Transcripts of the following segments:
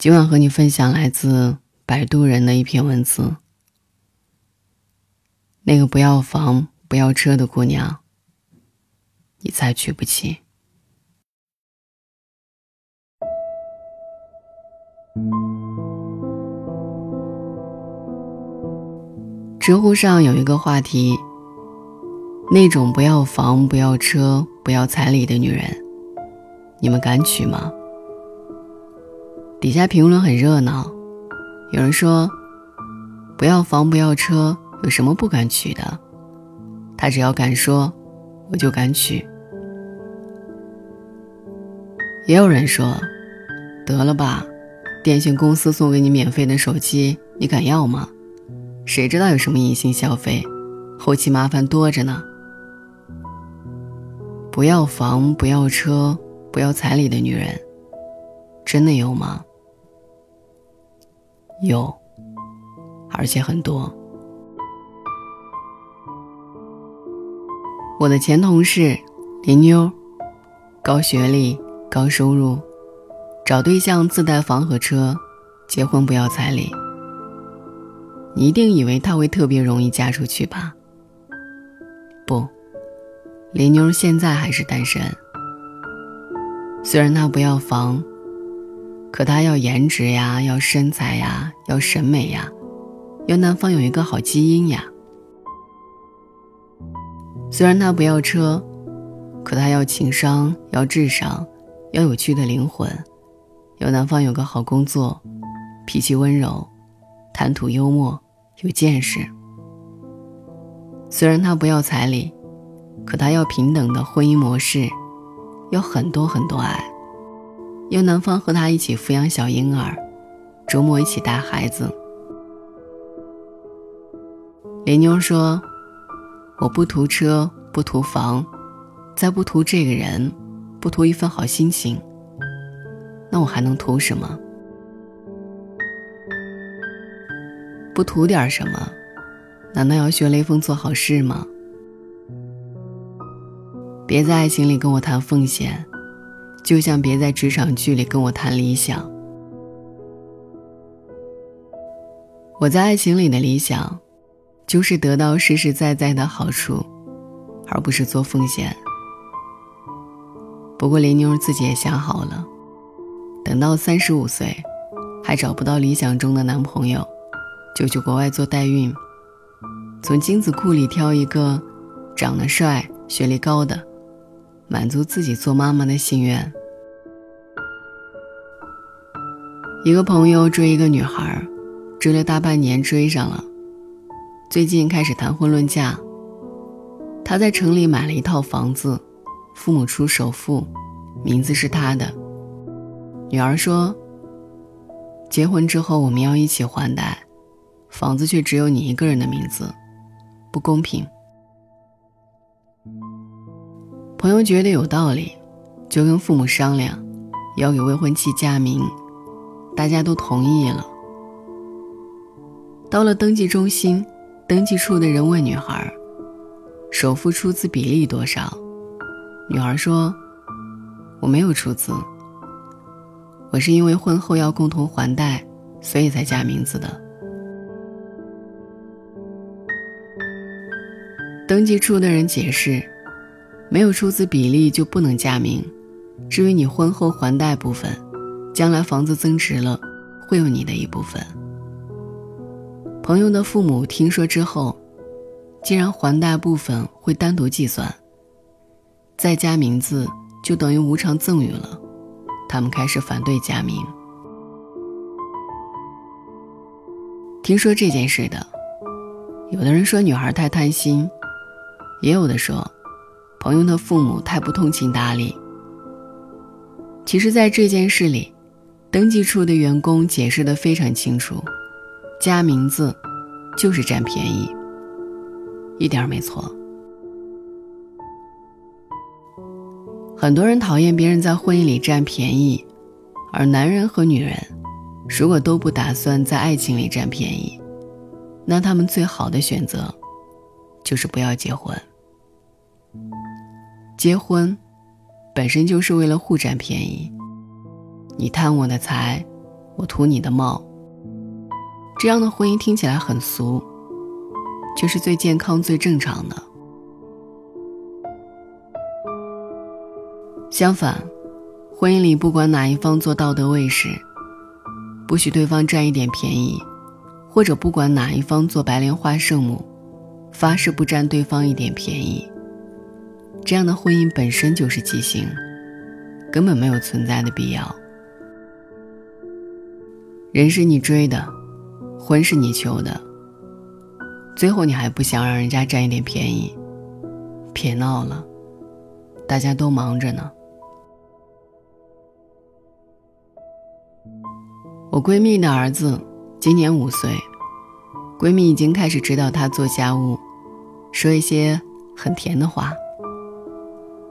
今晚和你分享来自摆渡人的一篇文字。那个不要房不要车的姑娘，你再娶不起。知乎上有一个话题：那种不要房不要车不要彩礼的女人，你们敢娶吗？底下评论很热闹，有人说：“不要房不要车，有什么不敢娶的？他只要敢说，我就敢娶。”也有人说：“得了吧，电信公司送给你免费的手机，你敢要吗？谁知道有什么隐形消费，后期麻烦多着呢。”不要房不要车不要彩礼的女人，真的有吗？有，而且很多。我的前同事林妞，高学历、高收入，找对象自带房和车，结婚不要彩礼。你一定以为她会特别容易嫁出去吧？不，林妞现在还是单身。虽然她不要房。可他要颜值呀，要身材呀，要审美呀，要男方有一个好基因呀。虽然他不要车，可他要情商，要智商，要有趣的灵魂，要男方有个好工作，脾气温柔，谈吐幽默，有见识。虽然他不要彩礼，可他要平等的婚姻模式，有很多很多爱。要男方和她一起抚养小婴儿，周末一起带孩子。林妞说：“我不图车，不图房，再不图这个人，不图一份好心情。那我还能图什么？不图点什么？难道要学雷锋做好事吗？别在爱情里跟我谈奉献。”就像别在职场剧里跟我谈理想。我在爱情里的理想，就是得到实实在在的好处，而不是做奉献。不过林妞自己也想好了，等到三十五岁，还找不到理想中的男朋友，就去国外做代孕，从精子库里挑一个长得帅、学历高的。满足自己做妈妈的心愿。一个朋友追一个女孩，追了大半年，追上了。最近开始谈婚论嫁。他在城里买了一套房子，父母出首付，名字是他的。女儿说：“结婚之后我们要一起还贷，房子却只有你一个人的名字，不公平。”朋友觉得有道理，就跟父母商量，要给未婚妻加名，大家都同意了。到了登记中心，登记处的人问女孩：“首付出资比例多少？”女孩说：“我没有出资，我是因为婚后要共同还贷，所以才加名字的。”登记处的人解释。没有出资比例就不能加名。至于你婚后还贷部分，将来房子增值了，会有你的一部分。朋友的父母听说之后，既然还贷部分会单独计算，再加名字就等于无偿赠与了，他们开始反对加名。听说这件事的，有的人说女孩太贪心，也有的说。朋友的父母太不通情达理。其实，在这件事里，登记处的员工解释的非常清楚，加名字就是占便宜，一点没错。很多人讨厌别人在婚姻里占便宜，而男人和女人，如果都不打算在爱情里占便宜，那他们最好的选择，就是不要结婚。结婚，本身就是为了互占便宜。你贪我的财，我图你的貌。这样的婚姻听起来很俗，却是最健康、最正常的。相反，婚姻里不管哪一方做道德卫士，不许对方占一点便宜，或者不管哪一方做白莲花圣母，发誓不占对方一点便宜，这样的婚姻本身就是畸形，根本没有存在的必要。人是你追的，婚是你求的，最后你还不想让人家占一点便宜？别闹了，大家都忙着呢。我闺蜜的儿子今年五岁，闺蜜已经开始指导他做家务，说一些很甜的话。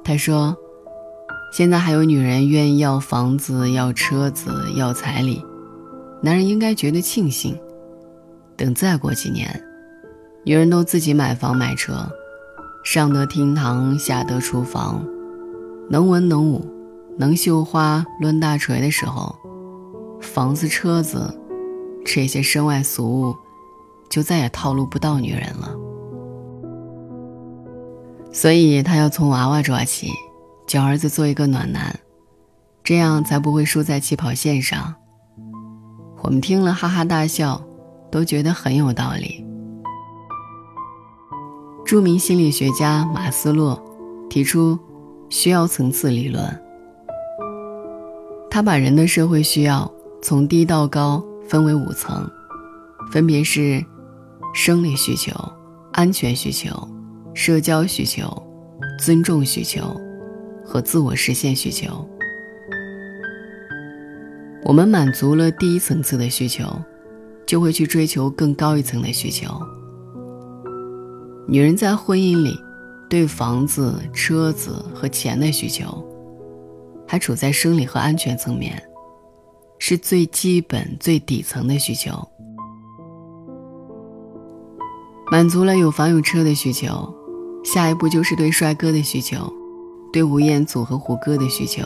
他说：“现在还有女人愿意要房子、要车子、要彩礼，男人应该觉得庆幸。等再过几年，女人都自己买房买车，上得厅堂，下得厨房，能文能武，能绣花、抡大锤的时候。”房子、车子，这些身外俗物，就再也套路不到女人了。所以他要从娃娃抓起，教儿子做一个暖男，这样才不会输在起跑线上。我们听了哈哈大笑，都觉得很有道理。著名心理学家马斯洛提出需要层次理论，他把人的社会需要。从低到高分为五层，分别是生理需求、安全需求、社交需求、尊重需求和自我实现需求。我们满足了第一层次的需求，就会去追求更高一层的需求。女人在婚姻里，对房子、车子和钱的需求，还处在生理和安全层面。是最基本、最底层的需求，满足了有房有车的需求，下一步就是对帅哥的需求，对吴彦祖和胡歌的需求，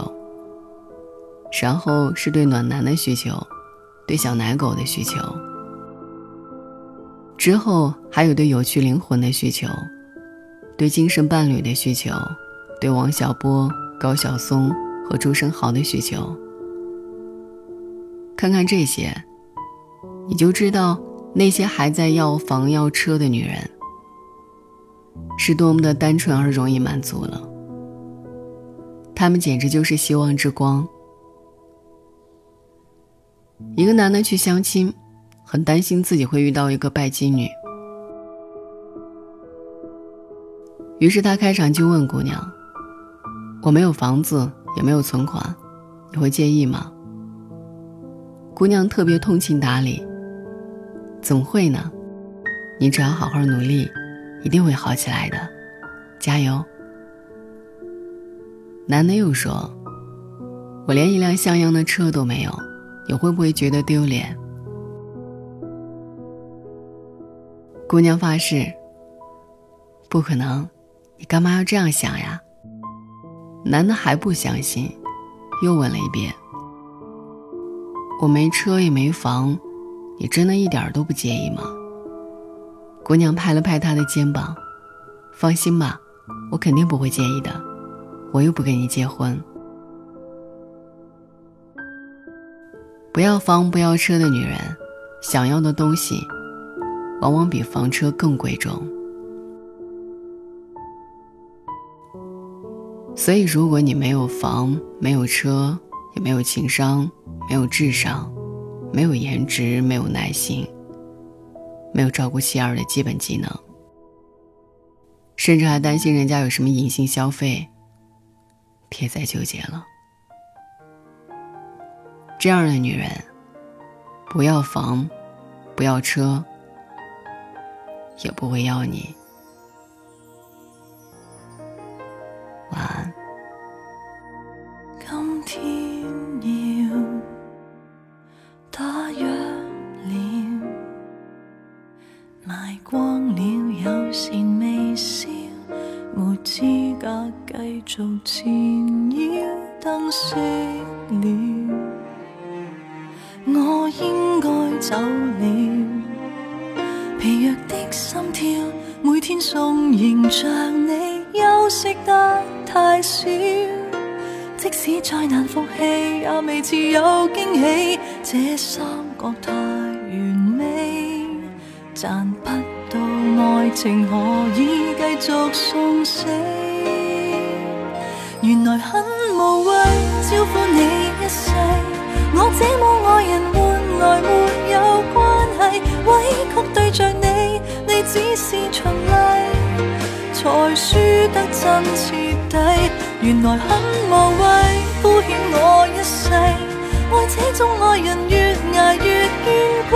然后是对暖男的需求，对小奶狗的需求，之后还有对有趣灵魂的需求，对精神伴侣的需求，对王小波、高晓松和朱生豪的需求。看看这些，你就知道那些还在要房要车的女人是多么的单纯而容易满足了。他们简直就是希望之光。一个男的去相亲，很担心自己会遇到一个拜金女，于是他开场就问姑娘：“我没有房子，也没有存款，你会介意吗？”姑娘特别通情达理，怎么会呢？你只要好好努力，一定会好起来的，加油。男的又说：“我连一辆像样的车都没有，你会不会觉得丢脸？”姑娘发誓：“不可能，你干嘛要这样想呀？”男的还不相信，又问了一遍。我没车也没房，你真的一点都不介意吗？姑娘拍了拍他的肩膀，放心吧，我肯定不会介意的，我又不跟你结婚。不要房不要车的女人，想要的东西，往往比房车更贵重。所以，如果你没有房没有车，也没有情商。没有智商，没有颜值，没有耐心，没有照顾妻儿的基本技能，甚至还担心人家有什么隐性消费，别再纠结了。这样的女人，不要房，不要车，也不会要你。善微笑，没资格继续缠绕灯熄了，我。应该走了。疲弱的心跳，每天送迎着你，休息得太少。即使再难服气，也未似有惊喜。这三角太完美，赚不爱情，可以继续送死。原来很无谓招呼你一世，我这么爱人换来没有关系，委屈对着你，你只是循例，才输得真彻底。原来很无谓敷衍我一世，爱这种爱人越挨越见鬼。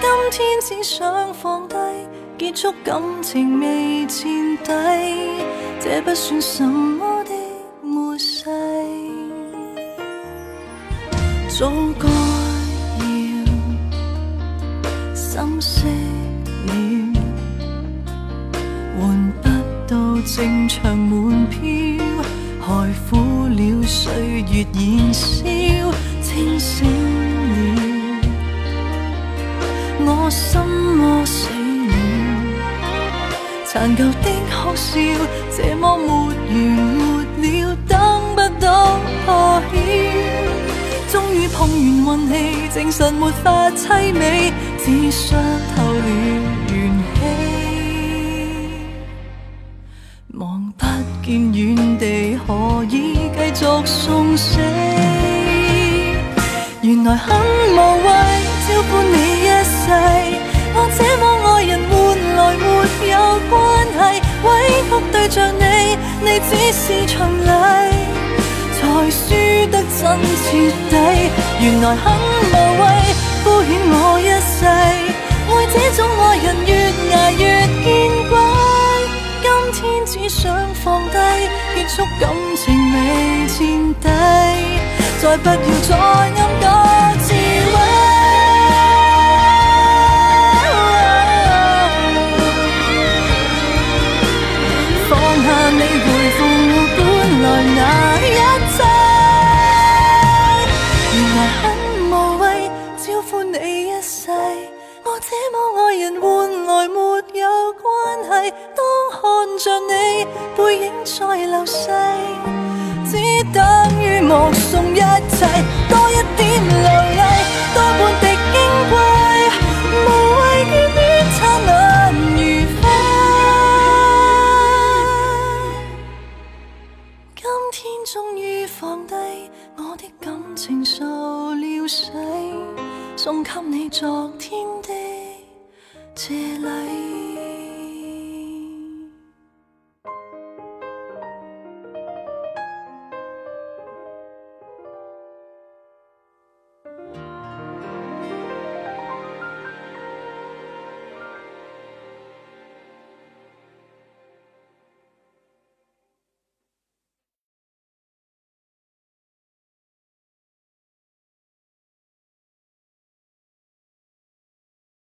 今天只想放，结束感情未垫底，这不算什么的末世。早该要心息了，换不到正常旧的哭笑，这么没完没了，等不到破晓。终于碰完运气，证实没法凄美，只伤透了关系，委屈对着你，你只是循例。才输得真彻底，原来很无谓敷衍我一世，爱这种爱人越挨越见鬼。今天只想放低，结束感情未垫底，再不要再暗假自毁。等于目送一切，多一点流泪，多半滴矜贵，无谓眷恋灿烂如飞。今天终于放低我的感情受了洗，送给你昨天。